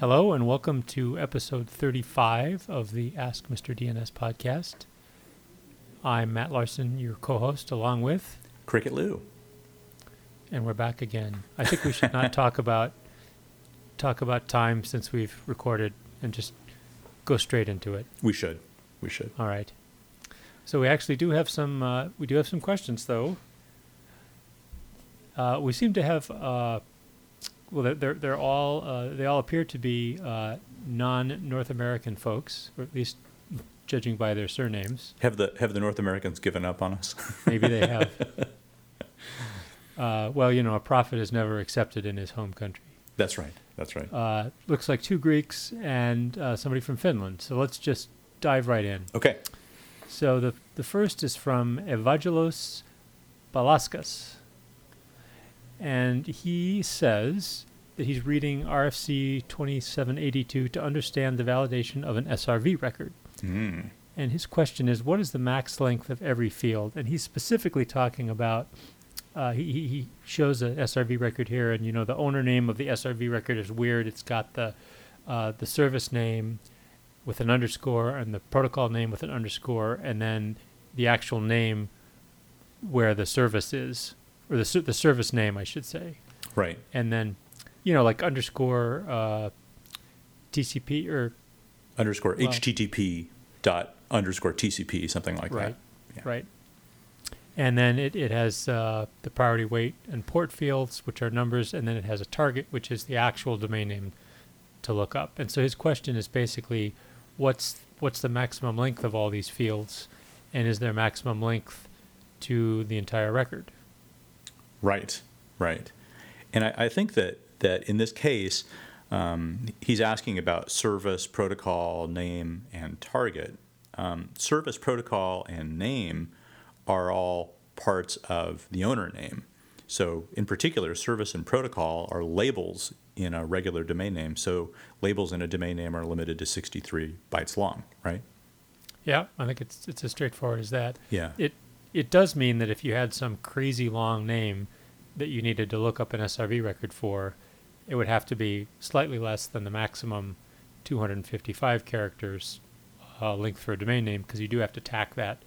Hello, and welcome to episode 35 of the Ask Mr. DNS podcast. I'm Matt Larson, your co host, along with, Cricket Liu. and we're back again. I think we should not talk about talk about time since we've recorded and just go straight into it. We should. We should. All right. So we actually do have some uh, we do have some questions though. Uh, we seem to have uh, well they're they're, all uh, they all appear to be uh, non North American folks, or at least judging by their surnames. Have the have the North Americans given up on us? Maybe they have. uh, well, you know, a prophet is never accepted in his home country. That's right. That's right. Uh, looks like two Greeks and uh, somebody from Finland. So let's just dive right in. Okay. So the the first is from Evaggelos Balaskas, and he says that he's reading RFC 2782 to understand the validation of an SRV record. Mm. And his question is, what is the max length of every field? And he's specifically talking about. Uh, he, he shows a SRV record here, and you know the owner name of the SRV record is weird. It's got the uh, the service name with an underscore and the protocol name with an underscore, and then the actual name where the service is, or the the service name, I should say, Right. and then you know like underscore uh, TCP or Underscore Wow. HTTP dot underscore TCP something like right, that. Yeah. right. And then it, it has uh, the priority weight and port fields, which are numbers, and then it has a target, which is the actual domain name to look up. And so his question is basically, what's what's the maximum length of all these fields, and is there maximum length to the entire record? Right. Right. And I, I think that that in this case, um, he's asking about service, protocol, name, and target. Um, service, protocol, and name are all parts of the owner name. So, in particular, service and protocol are labels in a regular domain name. So, labels in a domain name are limited to 63 bytes long, right? Yeah, I think it's it's as straightforward as that. Yeah. It it does mean that if you had some crazy long name that you needed to look up an SRV record for, it would have to be slightly less than the maximum 255 characters uh, length for a domain name because you do have to tack that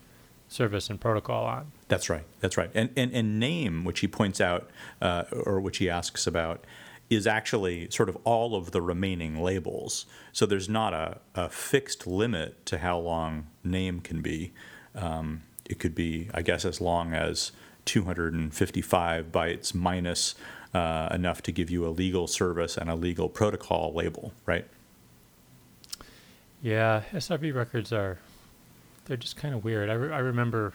service and protocol on. That's right. That's right. And and, and name, which he points out, uh, or which he asks about, is actually sort of all of the remaining labels. So there's not a, a fixed limit to how long name can be. Um, it could be, I guess, as long as 255 bytes minus uh, enough to give you a legal service and a legal protocol label, right? Yeah, SRV records are they're just kind of weird. I, re- I remember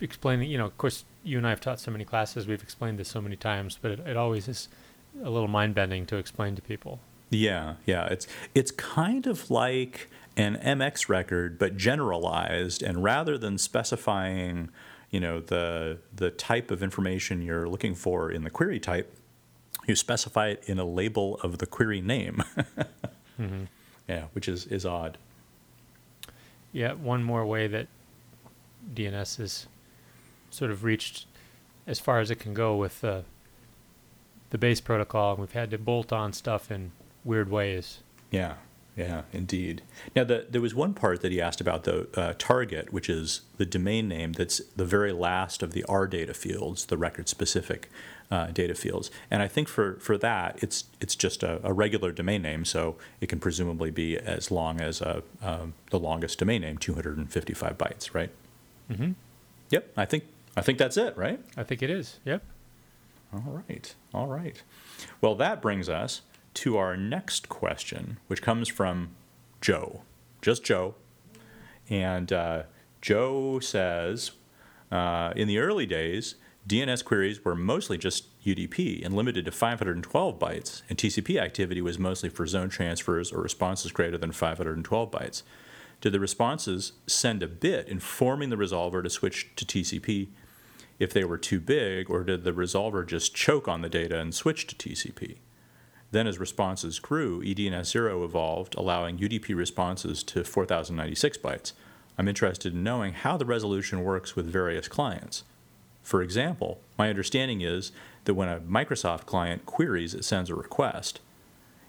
explaining, you know, of course, you and I have taught so many classes, we've explained this so many times, but it, it always is a little mind bending to explain to people. Yeah, yeah. It's it's kind of like an MX record, but generalized. And rather than specifying, you know, the the type of information you're looking for in the query type, you specify it in a label of the query name. hmm yeah, which is is odd. Yeah, one more way that DNS has sort of reached as far as it can go with the the base protocol, and we've had to bolt on stuff in weird ways. Yeah, yeah, indeed. Now, the, there was one part that he asked about the uh, target, which is the domain name that's the very last of the R data fields, the record specific uh, data fields. And I think for, for that, it's it's just a, a regular domain name, so it can presumably be as long as uh, um, the longest domain name, 255 bytes, right? Mm-hmm. Yep, I think I think that's it, right? I think it is. Yep. All right. All right. Well, that brings us to our next question, which comes from Joe, just Joe. And uh, Joe says uh, In the early days, DNS queries were mostly just UDP and limited to 512 bytes, and TCP activity was mostly for zone transfers or responses greater than 512 bytes. Did the responses send a bit informing the resolver to switch to TCP if they were too big, or did the resolver just choke on the data and switch to TCP? Then, as responses grew, E eDNS 0 evolved, allowing UDP responses to 4096 bytes. I'm interested in knowing how the resolution works with various clients. For example, my understanding is that when a Microsoft client queries, it sends a request.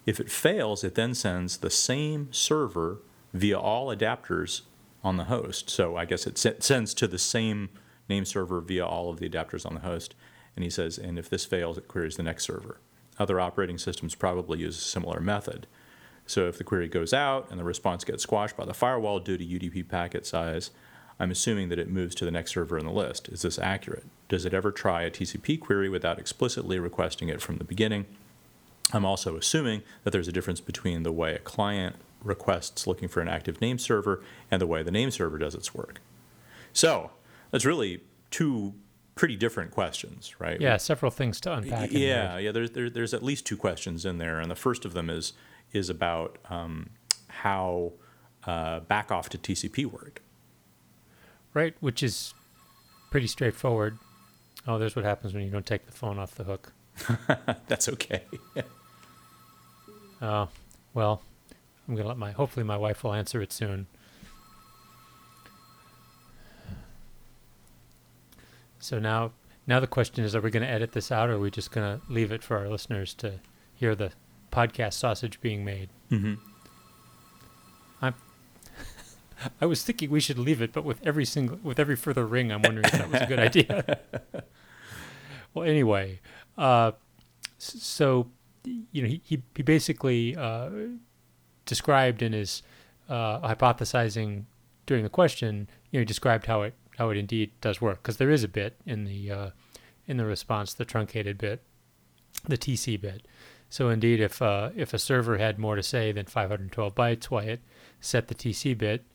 If it fails, it then sends the same server via all adapters on the host. So I guess it sends to the same name server via all of the adapters on the host. And he says, and if this fails, it queries the next server. Other operating systems probably use a similar method. So if the query goes out and the response gets squashed by the firewall due to UDP packet size, I'm assuming that it moves to the next server in the list. Is this accurate? Does it ever try a TCP query without explicitly requesting it from the beginning? I'm also assuming that there's a difference between the way a client requests looking for an active name server and the way the name server does its work. So that's really two pretty different questions, right? Yeah, several things to unpack. Yeah, yeah. There's there, there's at least two questions in there, and the first of them is is about um, how uh, back off to TCP work. Right, which is pretty straightforward. Oh, there's what happens when you don't take the phone off the hook. That's okay. Oh, uh, well, I'm gonna let my. Hopefully, my wife will answer it soon. So now, now the question is: Are we going to edit this out, or are we just going to leave it for our listeners to hear the podcast sausage being made? Mm-hmm. I'm. I was thinking we should leave it, but with every single, with every further ring, I'm wondering if that was a good idea. well, anyway, uh, so you know, he he, he basically uh, described in his uh, hypothesizing during the question, you know, he described how it how it indeed does work because there is a bit in the uh, in the response, the truncated bit, the TC bit. So indeed, if uh, if a server had more to say than 512 bytes, why it set the TC bit,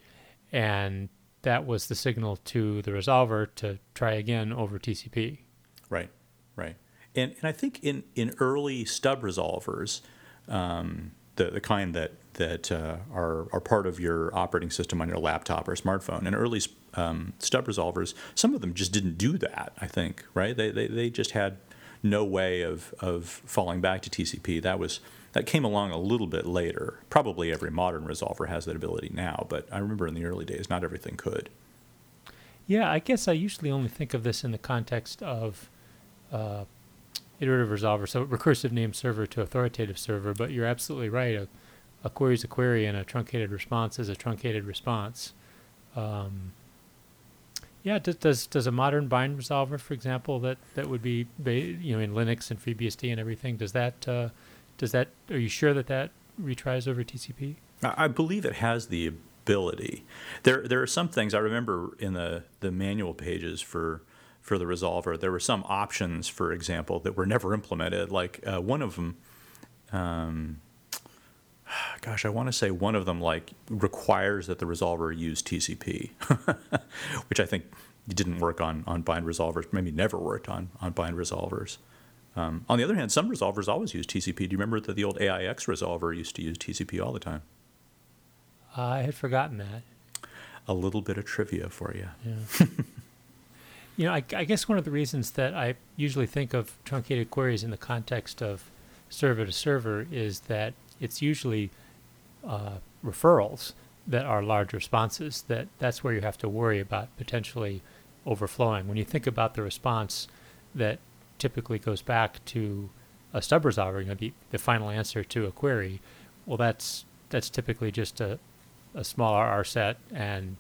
and that was the signal to the resolver to try again over TCP. Right, right. And, and I think in, in early stub resolvers, um, the, the kind that, that uh, are, are part of your operating system on your laptop or smartphone, and early um, stub resolvers, some of them just didn't do that, I think, right? They, they, they just had no way of, of falling back to TCP. That was that came along a little bit later. Probably every modern resolver has that ability now, but I remember in the early days, not everything could. Yeah, I guess I usually only think of this in the context of uh, iterative resolver, so recursive name server to authoritative server. But you're absolutely right. A query is a query, and a truncated response is a truncated response. Um, yeah, does, does a modern bind resolver, for example, that that would be you know in Linux and FreeBSD and everything, does that uh, does that are you sure that that retries over TCP? I believe it has the ability. There there are some things I remember in the the manual pages for for the resolver. There were some options, for example, that were never implemented. Like uh, one of them, um, gosh, I want to say one of them like requires that the resolver use TCP, which I think didn't work on on bind resolvers. Maybe never worked on on bind resolvers. Um, on the other hand, some resolvers always use TCP. Do you remember that the old AIX resolver used to use TCP all the time? I had forgotten that. A little bit of trivia for you. Yeah. You know, I, I, guess one of the reasons that I usually think of truncated queries in the context of server to server is that it's usually uh, referrals that are large responses. That that's where you have to worry about potentially overflowing. When you think about the response that typically goes back to a stub resolver, you know, the, the final answer to a query, well, that's that's typically just a, a small RR set and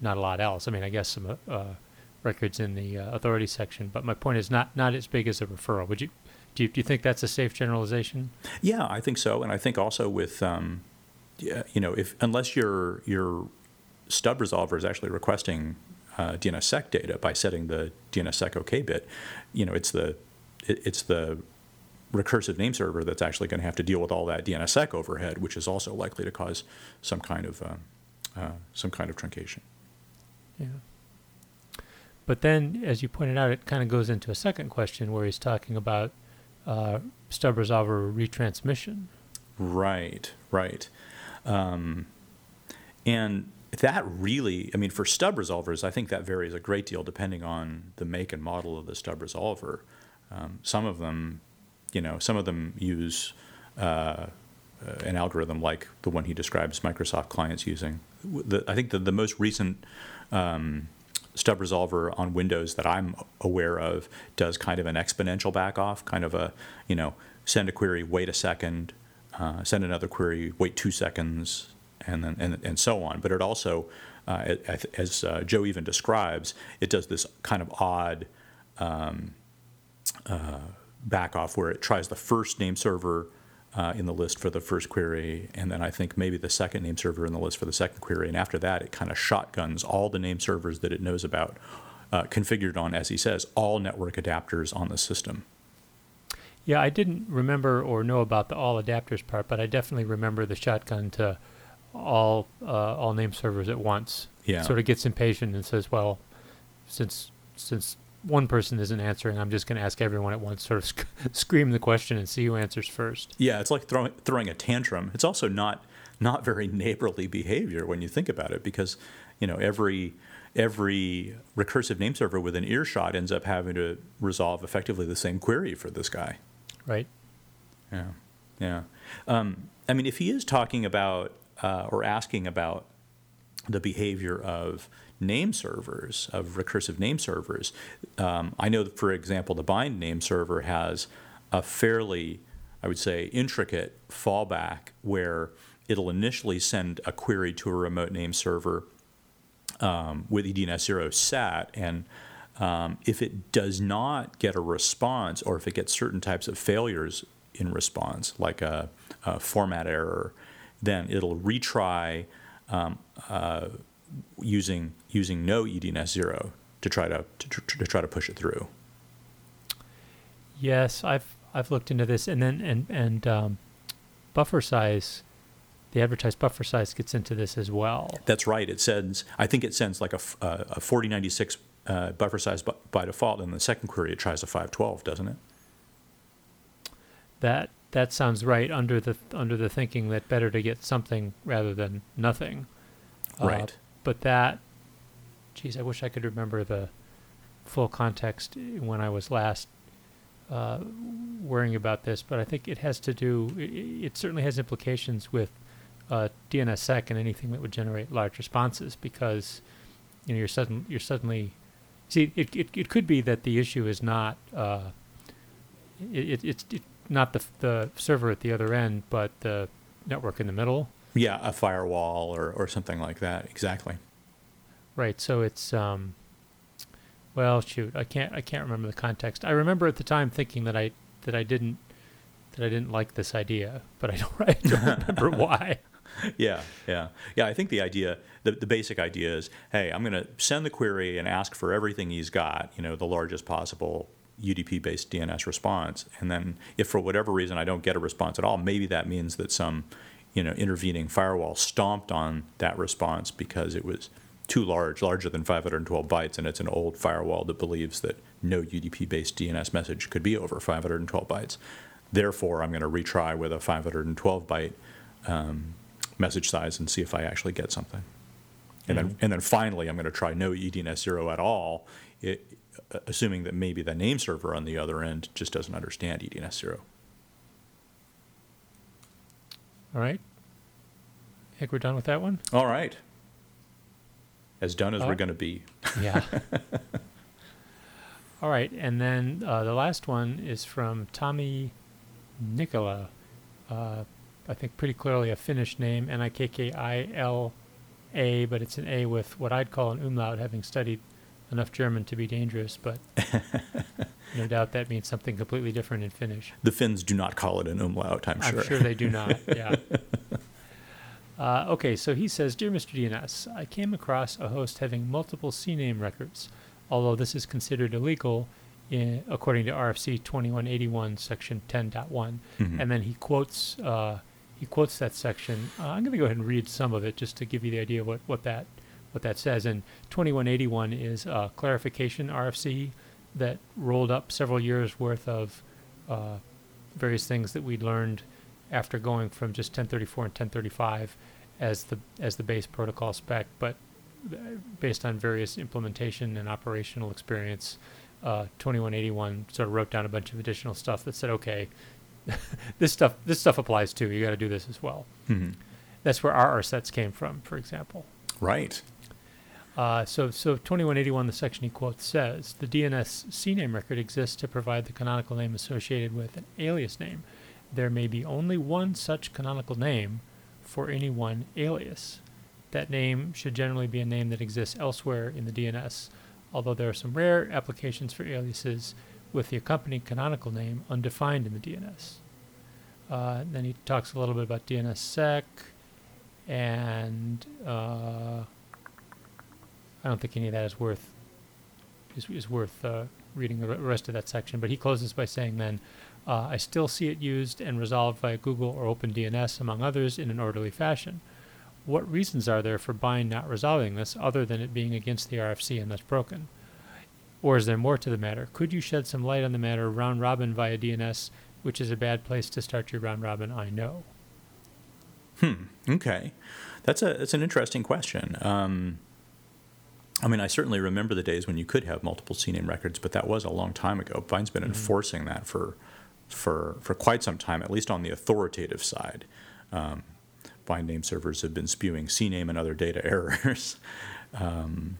not a lot else. I mean, I guess some uh, records in the uh, authority section. But my point is not not as big as a referral. Would you do you, do you think that's a safe generalization? Yeah, I think so, and I think also with um, you know, if unless your your stub resolver is actually requesting uh, DNSSEC data by setting the DNSSEC OK bit, you know, it's the it, it's the recursive name server that's actually going to have to deal with all that DNSSEC overhead, which is also likely to cause some kind of uh, uh, some kind of truncation. Yeah. But then, as you pointed out, it kind of goes into a second question where he's talking about uh, stub resolver retransmission. Right, right. Um, and that really, I mean, for stub resolvers, I think that varies a great deal depending on the make and model of the stub resolver. Um, some of them, you know, some of them use uh, an algorithm like the one he describes Microsoft clients using. The, I think the, the most recent um, stub resolver on Windows that I'm aware of does kind of an exponential back off, kind of a, you know, send a query, wait a second, uh, send another query, wait two seconds, and then and, and so on. But it also, uh, as, uh, Joe even describes, it does this kind of odd um, uh, back off where it tries the first name server uh, in the list for the first query, and then I think maybe the second name server in the list for the second query, and after that, it kind of shotguns all the name servers that it knows about, uh, configured on, as he says, all network adapters on the system. Yeah, I didn't remember or know about the all adapters part, but I definitely remember the shotgun to all uh, all name servers at once. Yeah. Sort of gets impatient and says, "Well, since since one person isn't answering, I'm just going to ask everyone at once. Sort of sc- scream the question and see who answers first. Yeah, it's like throwing throwing a tantrum. It's also not not very neighborly behavior when you think about it, because you know every every recursive name server with an earshot ends up having to resolve effectively the same query for this guy. Right. Yeah, yeah. Um, I mean, if he is talking about uh, or asking about the behavior of name servers, of recursive name servers, um, I know that, for example, the bind name server has a fairly, I would say, intricate fallback where it'll initially send a query to a remote name server um, with EDNS0 set, and um, if it does not get a response, or if it gets certain types of failures in response, like a, a format error, then it'll retry um, uh, using using no EDNS0 to try to, to, to try to push it through. Yes, I've I've looked into this, and then and and um, buffer size, the advertised buffer size gets into this as well. That's right. It sends. I think it sends like a, uh, a 4096 uh, buffer size by, by default, and the second query it tries a 512, doesn't it? That that sounds right under the under the thinking that better to get something rather than nothing. Uh, Right. But that, geez, I wish I could remember the full context when I was last uh, worrying about this. But I think it has to do. It, it certainly has implications with uh, DNSSEC and anything that would generate large responses because you know you're sudden you're suddenly see it, it, it could be that the issue is not uh, it, it, it's it, not the the server at the other end but the network in the middle Yeah, a firewall or, or something like that. Exactly. right so it's um well shoot i can't i can't remember the context i remember at the time thinking that i that i didn't that i didn't like this idea but i don't i don't remember why Yeah, yeah, yeah. I think the idea, the, the basic idea is, hey, I'm going to send the query and ask for everything he's got, you know, the largest possible UDP-based DNS response, and then if for whatever reason I don't get a response at all, maybe that means that some, you know, intervening firewall stomped on that response because it was too large, larger than 512 bytes, and it's an old firewall that believes that no UDP-based DNS message could be over 512 bytes. Therefore, I'm going to retry with a 512 byte um, message size and see if I actually get something. And then, and then finally, I'm going to try no EDNS zero at all, it, assuming that maybe the name server on the other end just doesn't understand EDNS zero. All right I think we're done with that one All right. As done as All we're going to be. Yeah. All right, and then uh, the last one is from Tommi Nikkilä. Uh, I think pretty clearly a Finnish name, N I K K I L A, but it's an A with what I'd call an umlaut, having studied enough German to be dangerous, but no doubt that means something completely different in Finnish. The Finns do not call it an umlaut, I'm sure. I'm sure they do not. Yeah. Uh, okay, so he says, Dear Mr. DNS, I came across a host having multiple CNAME records, although this is considered illegal in, according to RFC 2181, section 10.1. Mhm. And then he quotes uh, he quotes that section. Uh, I'm going to go ahead and read some of it just to give you the idea of what, what that what that says. And 2181 is a clarification RFC that rolled up several years worth of uh, various things that we learned after going from just 1034 and 1035 as the as the base protocol spec, but uh, based on various implementation and operational experience, uh, 2181 sort of wrote down a bunch of additional stuff that said, okay, this stuff this stuff applies too. You got to do this as well. Mhm. That's where RR sets came from, for example. Right. Uh, so, so 2181, the section he quotes says the DNS CNAME record exists to provide the canonical name associated with an alias name. there may be only one such canonical name for any one alias. That name should generally be a name that exists elsewhere in the DNS, although there are some rare applications for aliases with the accompanying canonical name undefined in the DNS. Uh, then he talks a little bit about DNSSEC, and uh, I don't think any of that is worth is, is worth uh, reading the rest of that section. But he closes by saying, then, uh, I still see it used and resolved via Google or OpenDNS, among others, in an orderly fashion. What reasons are there for Bind not resolving this other than it being against the RFC and thus broken? Or is there more to the matter? Could you shed some light on the matter round robin via DNS, which is a bad place to start your round robin, I know? Hmm. Okay, that's a that's an interesting question. Um, I mean, I certainly remember the days when you could have multiple CNAME records, but that was a long time ago. Bind's been mm-hmm. enforcing that for for for quite some time, at least on the authoritative side. Um, Bind name servers have been spewing CNAME and other data errors. um,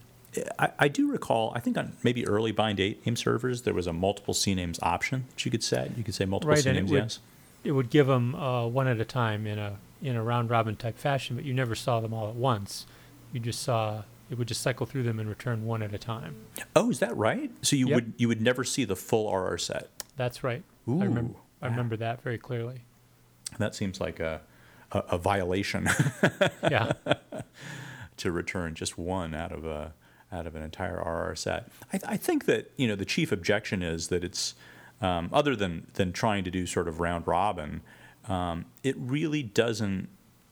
I, I, do recall, I think on maybe early Bind 8 name servers, there was a multiple CNAMEs option that you could set. You could say multiple right, CNAMEs, it would, yes. It would give them uh, one at a time in a in a round robin type fashion, but you never saw them all at once. You just saw it would just cycle through them and return one at a time. Oh, is that right? So you yep. would you would never see the full RR set. That's right. Ooh, I remember I remember that very clearly. That seems like a a, a violation. yeah. to return just one out of a out of an entire RR set. I, I think that you know the chief objection is that it's um, other than than trying to do sort of round robin, um, it really doesn't.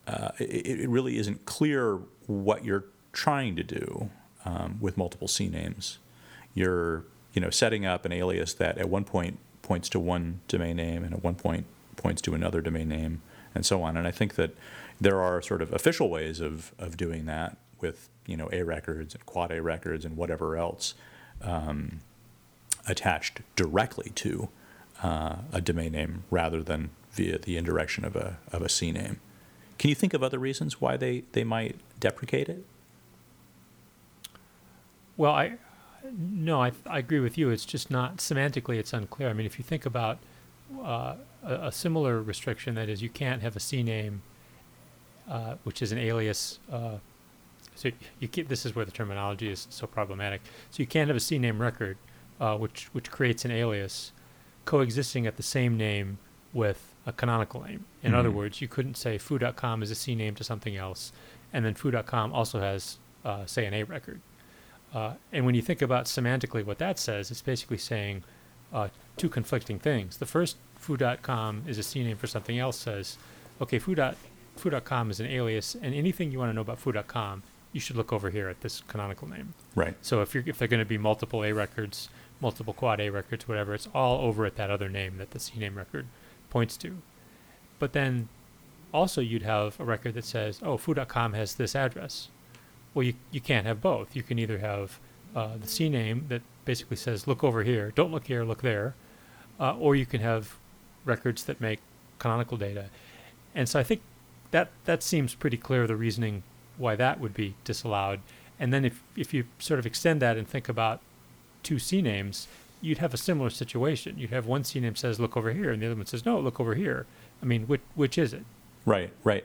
Uh, it, it, really isn't clear what you're trying to do um, with multiple C names. You're you know setting up an alias that at one point points to one domain name and at one point points to another domain name and so on. And I think that there are sort of official ways of, of doing that with you know A records and quad A records and whatever else um, attached directly to uh, a domain name rather than via the indirection of a of a CNAME. Can you think of other reasons why they, they might deprecate it? Well, I no, I, I agree with you. It's just not semantically. It's unclear. I mean, if you think about uh, a, a, similar restriction, that is, you can't have a C name, uh, which is an alias. Uh, so you keep, this is where the terminology is so problematic. So you can't have a C name record, uh, which which creates an alias, coexisting at the same name with a canonical name. In mm-hmm. other words, you couldn't say foo.com is a C name to something else, and then foo.com also has, uh, say, an A record. Uh, and when you think about semantically what that says, it's basically saying uh, two conflicting things. The first, foo.com is a CNAME for something else, says, okay, foo.com is an alias, and anything you want to know about foo.com, you should look over here at this canonical name. Right. So if you're if they're going to be multiple A records, multiple quad A records, whatever, it's all over at that other name that the CNAME record points to. But then also you'd have a record that says, oh, foo.com has this address. Well, you, you can't have both. You can either have uh, the name that basically says, look over here, don't look here, look there, uh, or you can have records that make canonical data. And so I think that that seems pretty clear the reasoning why that would be disallowed. And then if, if you sort of extend that and think about two C names, you'd have a similar situation. You'd have one C name says, look over here, and the other one says, no, look over here. I mean, which, which is it? Right, right.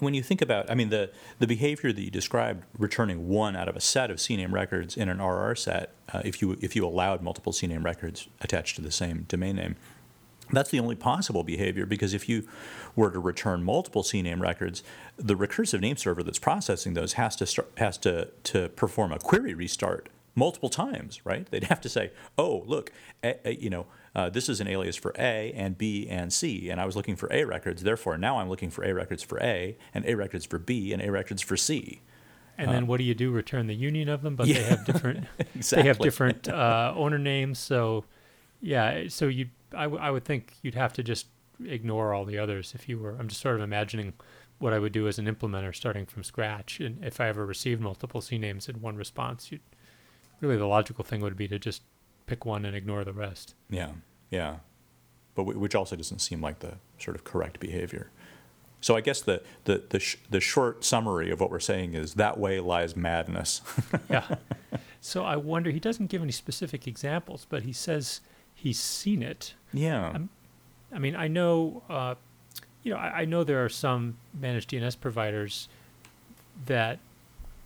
When you think about, I mean, the, the behavior that you described, returning one out of a set of CNAME records in an RR set, uh, if you if you allowed multiple CNAME records attached to the same domain name, that's the only possible behavior because if you were to return multiple CNAME records, the recursive name server that's processing those has to start, has to to perform a query restart multiple times, right? They'd have to say, "Oh, look, a, a, you know." Uh, this is an alias for A and B and C, and I was looking for A records. Therefore, now I'm looking for A records for A and A records for B and A records for C. And then uh, what do you do? Return the union of them, but yeah, they have different. exactly. They have different uh, owner names. So, yeah. So you, I, w- I would think you'd have to just ignore all the others if you were. I'm just sort of imagining what I would do as an implementer starting from scratch. And if I ever received multiple C names in one response, you'd, really the logical thing would be to just pick one and ignore the rest. Yeah, yeah, but w- which also doesn't seem like the sort of correct behavior. So I guess the the the, sh- the short summary of what we're saying is that way lies madness. yeah. So I wonder he doesn't give any specific examples, but he says he's seen it. Yeah. I'm, i mean, I know uh, you know, I, I know there are some managed DNS providers that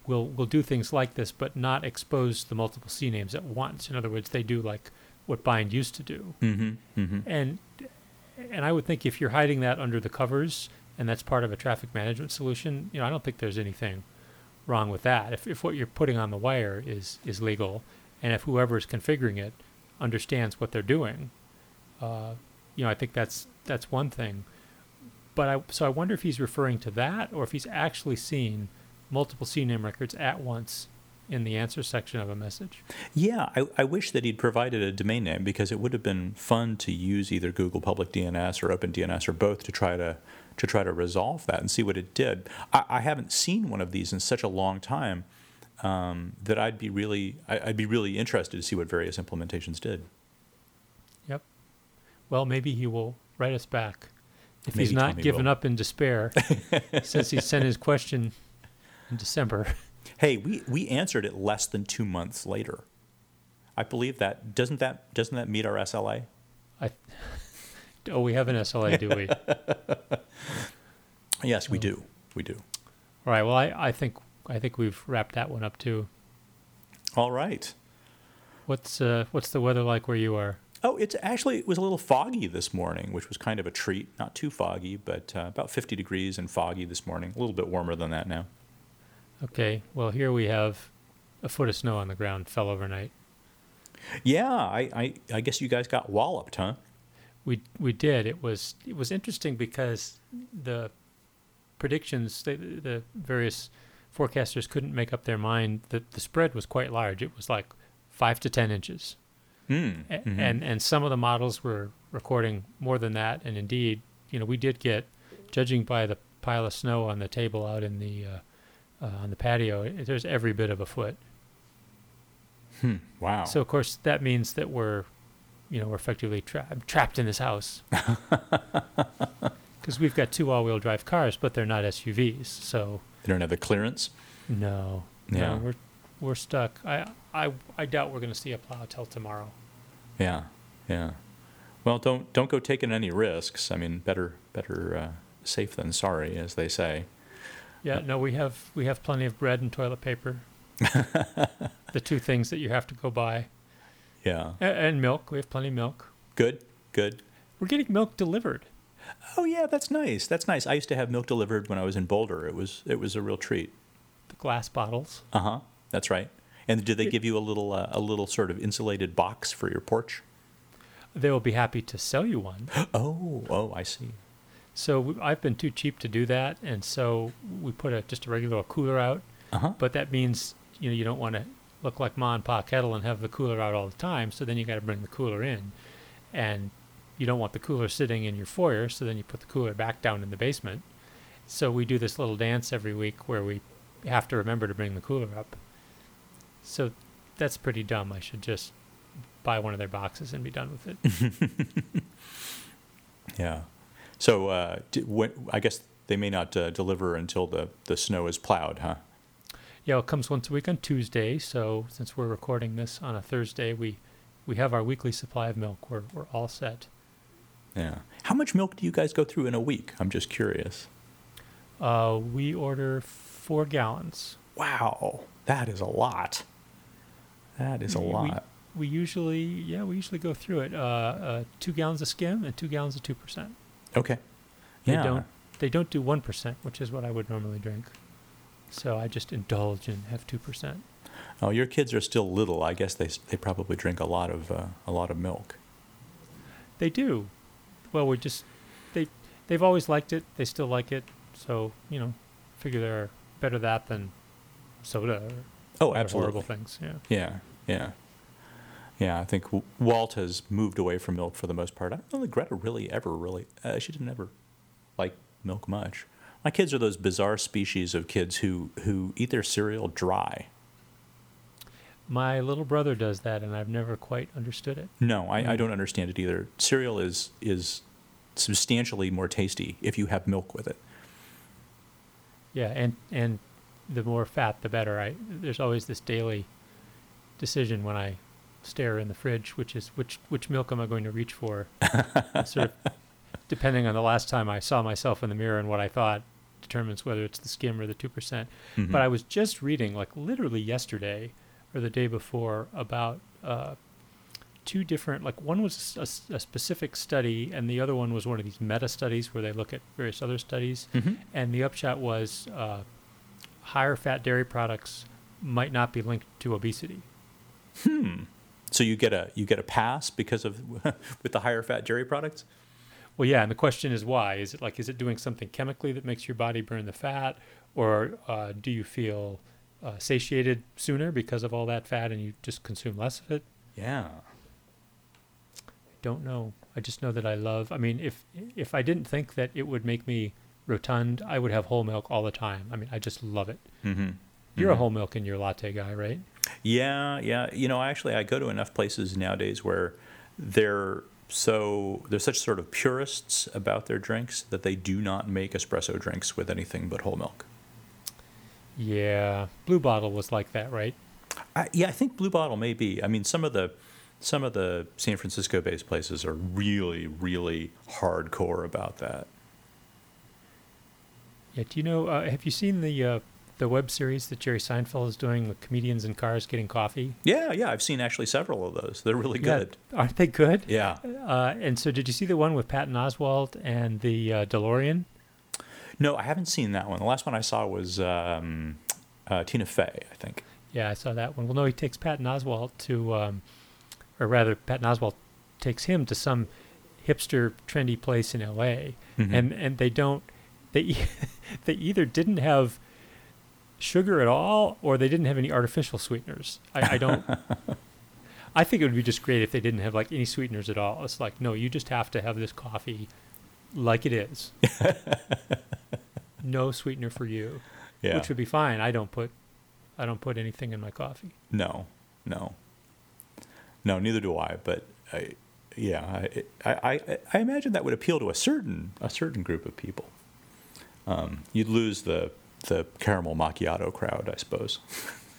will will do things like this, but not expose the multiple C names at once. In other words, they do like what Bind used to do, Mm-hmm. Mm-hmm. and and I would think if you're hiding that under the covers and that's part of a traffic management solution, you know, I don't think there's anything wrong with that. If if what you're putting on the wire is is legal, and if whoever is configuring it understands what they're doing, uh, you know, I think that's that's one thing. But I so I wonder if he's referring to that or if he's actually seen multiple CNAME records at once in the answer section of a message. Yeah, I, I wish that he'd provided a domain name because it would have been fun to use either Google Public DNS or OpenDNS or both to try to to try to resolve that and see what it did. I, I haven't seen one of these in such a long time um, that I'd be really I, I'd be really interested to see what various implementations did. Yep. Well, maybe he will write us back. If Maybe he's not Tommy given will. up in despair, since he sent his question in December. Hey, we, we answered it less than two months later. I believe that doesn't that doesn't that meet our SLA? I, oh, we have an SLA, do we? Yes, we do. We do. right. Well, I, I think I think we've wrapped that one up too. All right. What's uh, what's the weather like where you are? Oh, it's actually it was a little foggy this morning, which was kind of a treat. Not too foggy, but uh, about 50 degrees and foggy this morning. A little bit warmer than that now. Okay. Well, here we have a foot of snow on the ground. Fell overnight. Yeah, I, I, I guess you guys got walloped, huh? We we did. It was it was interesting because the predictions, the, the various forecasters couldn't make up their mind that the spread was quite large. It was like five to ten inches, Mm. A- mhm. and and some of the models were recording more than that. And indeed, you know, we did get, judging by the pile of snow on the table out in the uh, uh, on the patio, there's every bit of a foot. Hmm. Wow. So of course that means that we're, you know, we're effectively tra- trapped in this house. Because we've got two all-wheel drive cars, but they're not SUVs. So they don't have the clearance. no, Yeah. no, we're we're stuck. I I I doubt we're going to see a plow till tomorrow. Yeah, yeah. Well, don't don't go taking any risks. I mean, better better uh, safe than sorry, as they say. Yeah, no, we have we have plenty of bread and toilet paper. the two things that you have to go buy, Yeah. A- and milk. We have plenty of milk. Good. Good. We're getting milk delivered. Oh yeah, that's nice. That's nice. I used to have milk delivered when I was in Boulder. It was it was a real treat. The glass bottles. Uh huh. That's right. And do they give you a little uh, a little sort of insulated box for your porch? They will be happy to sell you one. Oh, oh, I see. So we, I've been too cheap to do that, and so we put a just a regular cooler out. Uh huh. But that means you know you don't want to look like Ma and Pa Kettle and have the cooler out all the time. So then you got to bring the cooler in, and you don't want the cooler sitting in your foyer. So then you put the cooler back down in the basement. So we do this little dance every week where we have to remember to bring the cooler up. So that's pretty dumb. I should just buy one of their boxes and be done with it. Yeah. So uh, d- when, I guess they may not uh, deliver until the, the snow is plowed, huh? Yeah, it comes once a week on Tuesday. So since we're recording this on a Thursday, we we have our weekly supply of milk. We're we're all set. Yeah. How much milk do you guys go through in a week? I'm just curious. Uh, we order four gallons. Wow, that is a lot. That is a We- we- lot. We usually, yeah, we usually go through it. Uh, uh, two gallons of skim and two gallons of two percent. Okay. They yeah. don't, they don't do one percent, which is what I would normally drink. So I just indulge and have two percent. Oh, your kids are still little. I guess they they probably drink a lot of uh, a lot of milk. They do. Well, we just they they've always liked it. They still like it. So you know, figure they're better that than soda or Oh, absolutely. horrible things. Yeah. Yeah, yeah, yeah. I think Walt has moved away from milk for the most part. I don't know that Greta really ever really. Uh, she didn't ever like milk much. My kids are those bizarre species of kids who who eat their cereal dry. My little brother does that, and I've never quite understood it. No, I, I Mm. don't understand it either. Cereal is is substantially more tasty if you have milk with it. Yeah, and and the more fat, the better. I there's always this daily decision when I stare in the fridge, which is which which milk am I going to reach for? Sort of depending on the last time I saw myself in the mirror and what I thought determines whether it's the skim or the 2%. percent Mhm. But I was just reading, like literally yesterday or the day before, about uh, two different, like one was a specific study and the other one was one of these meta studies where they look at various other studies. Mhm. And the upshot was uh, higher fat dairy products might not be linked to obesity. Hmm. So you get a you get a pass because of with the higher fat dairy products. Well, yeah, and the question is why? Is it like is it doing something chemically that makes your body burn the fat, or uh, do you feel uh, satiated sooner because of all that fat and you just consume less of it? Yeah. Don't know. I just know that I love. I mean, if if I didn't think that it would make me rotund, I would have whole milk all the time. I mean, I just love it. Mm-hmm. You're a Mhm. whole milk in your latte guy, right? Yeah, yeah. You know, actually, I go to enough places nowadays where they're so they're such sort of purists about their drinks that they do not make espresso drinks with anything but whole milk. Yeah, Blue Bottle was like that, right? I, yeah, I think Blue Bottle may be. I mean, some of the some of the San Francisco-based places are really, really hardcore about that. Yeah. Do you know? Uh, have you seen the uh, the web series that Jerry Seinfeld is doing with comedians in cars getting coffee? Yeah, yeah. I've seen actually several of those. They're really Yeah, good. aren't they good? Yeah. Uh, and so, did you see the one with Patton Oswalt and the uh, DeLorean? No, I haven't seen that one. The last one I saw was um, uh, Tina Fey, I think. Yeah, I saw that one. Well, no, he takes Patton Oswalt to, um, or rather, Patton Oswalt takes him to some hipster, trendy place in L.A. Mhm. and and they don't, they they either didn't have sugar at all, or they didn't have any artificial sweeteners. I, I don't. I think it would be just great if they didn't have like any sweeteners at all. It's like, no, you just have to have this coffee like it is. no sweetener for you, yeah. which would be fine. I don't put, I don't put anything in my coffee. No, no, no. Neither do I. But I, yeah, I, I, I, I imagine that would appeal to a certain a certain group of people. Um, you'd lose the the caramel macchiato crowd, I suppose.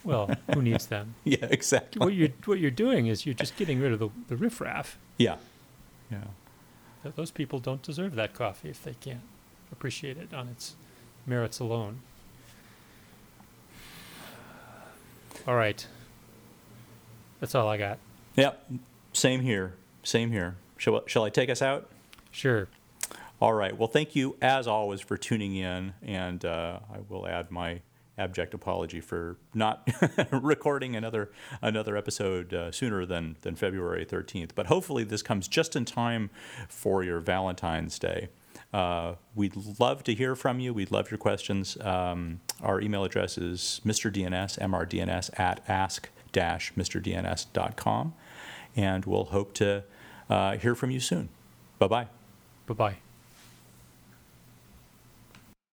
Well, who needs them? yeah, exactly. What you're what you're doing is you're just getting rid of the the riffraff. Yeah, yeah. Th- Those people don't deserve that coffee if they can't appreciate it on its merits alone. All right. That's all I got. Yep. Same here. Same here. Shall shall I take us out? Sure. All right. Well, thank you as always for tuning in, and uh, I will add my abject apology for not recording another another episode uh, sooner than than February thirteenth. But hopefully, this comes just in time for your Valentine's Day. Uh, we'd love to hear from you. We'd love your questions. Um, our email address is mrdns, mrdns at ask-mrdns.com. And we'll hope to uh, hear from you soon. Bye bye. Bye bye.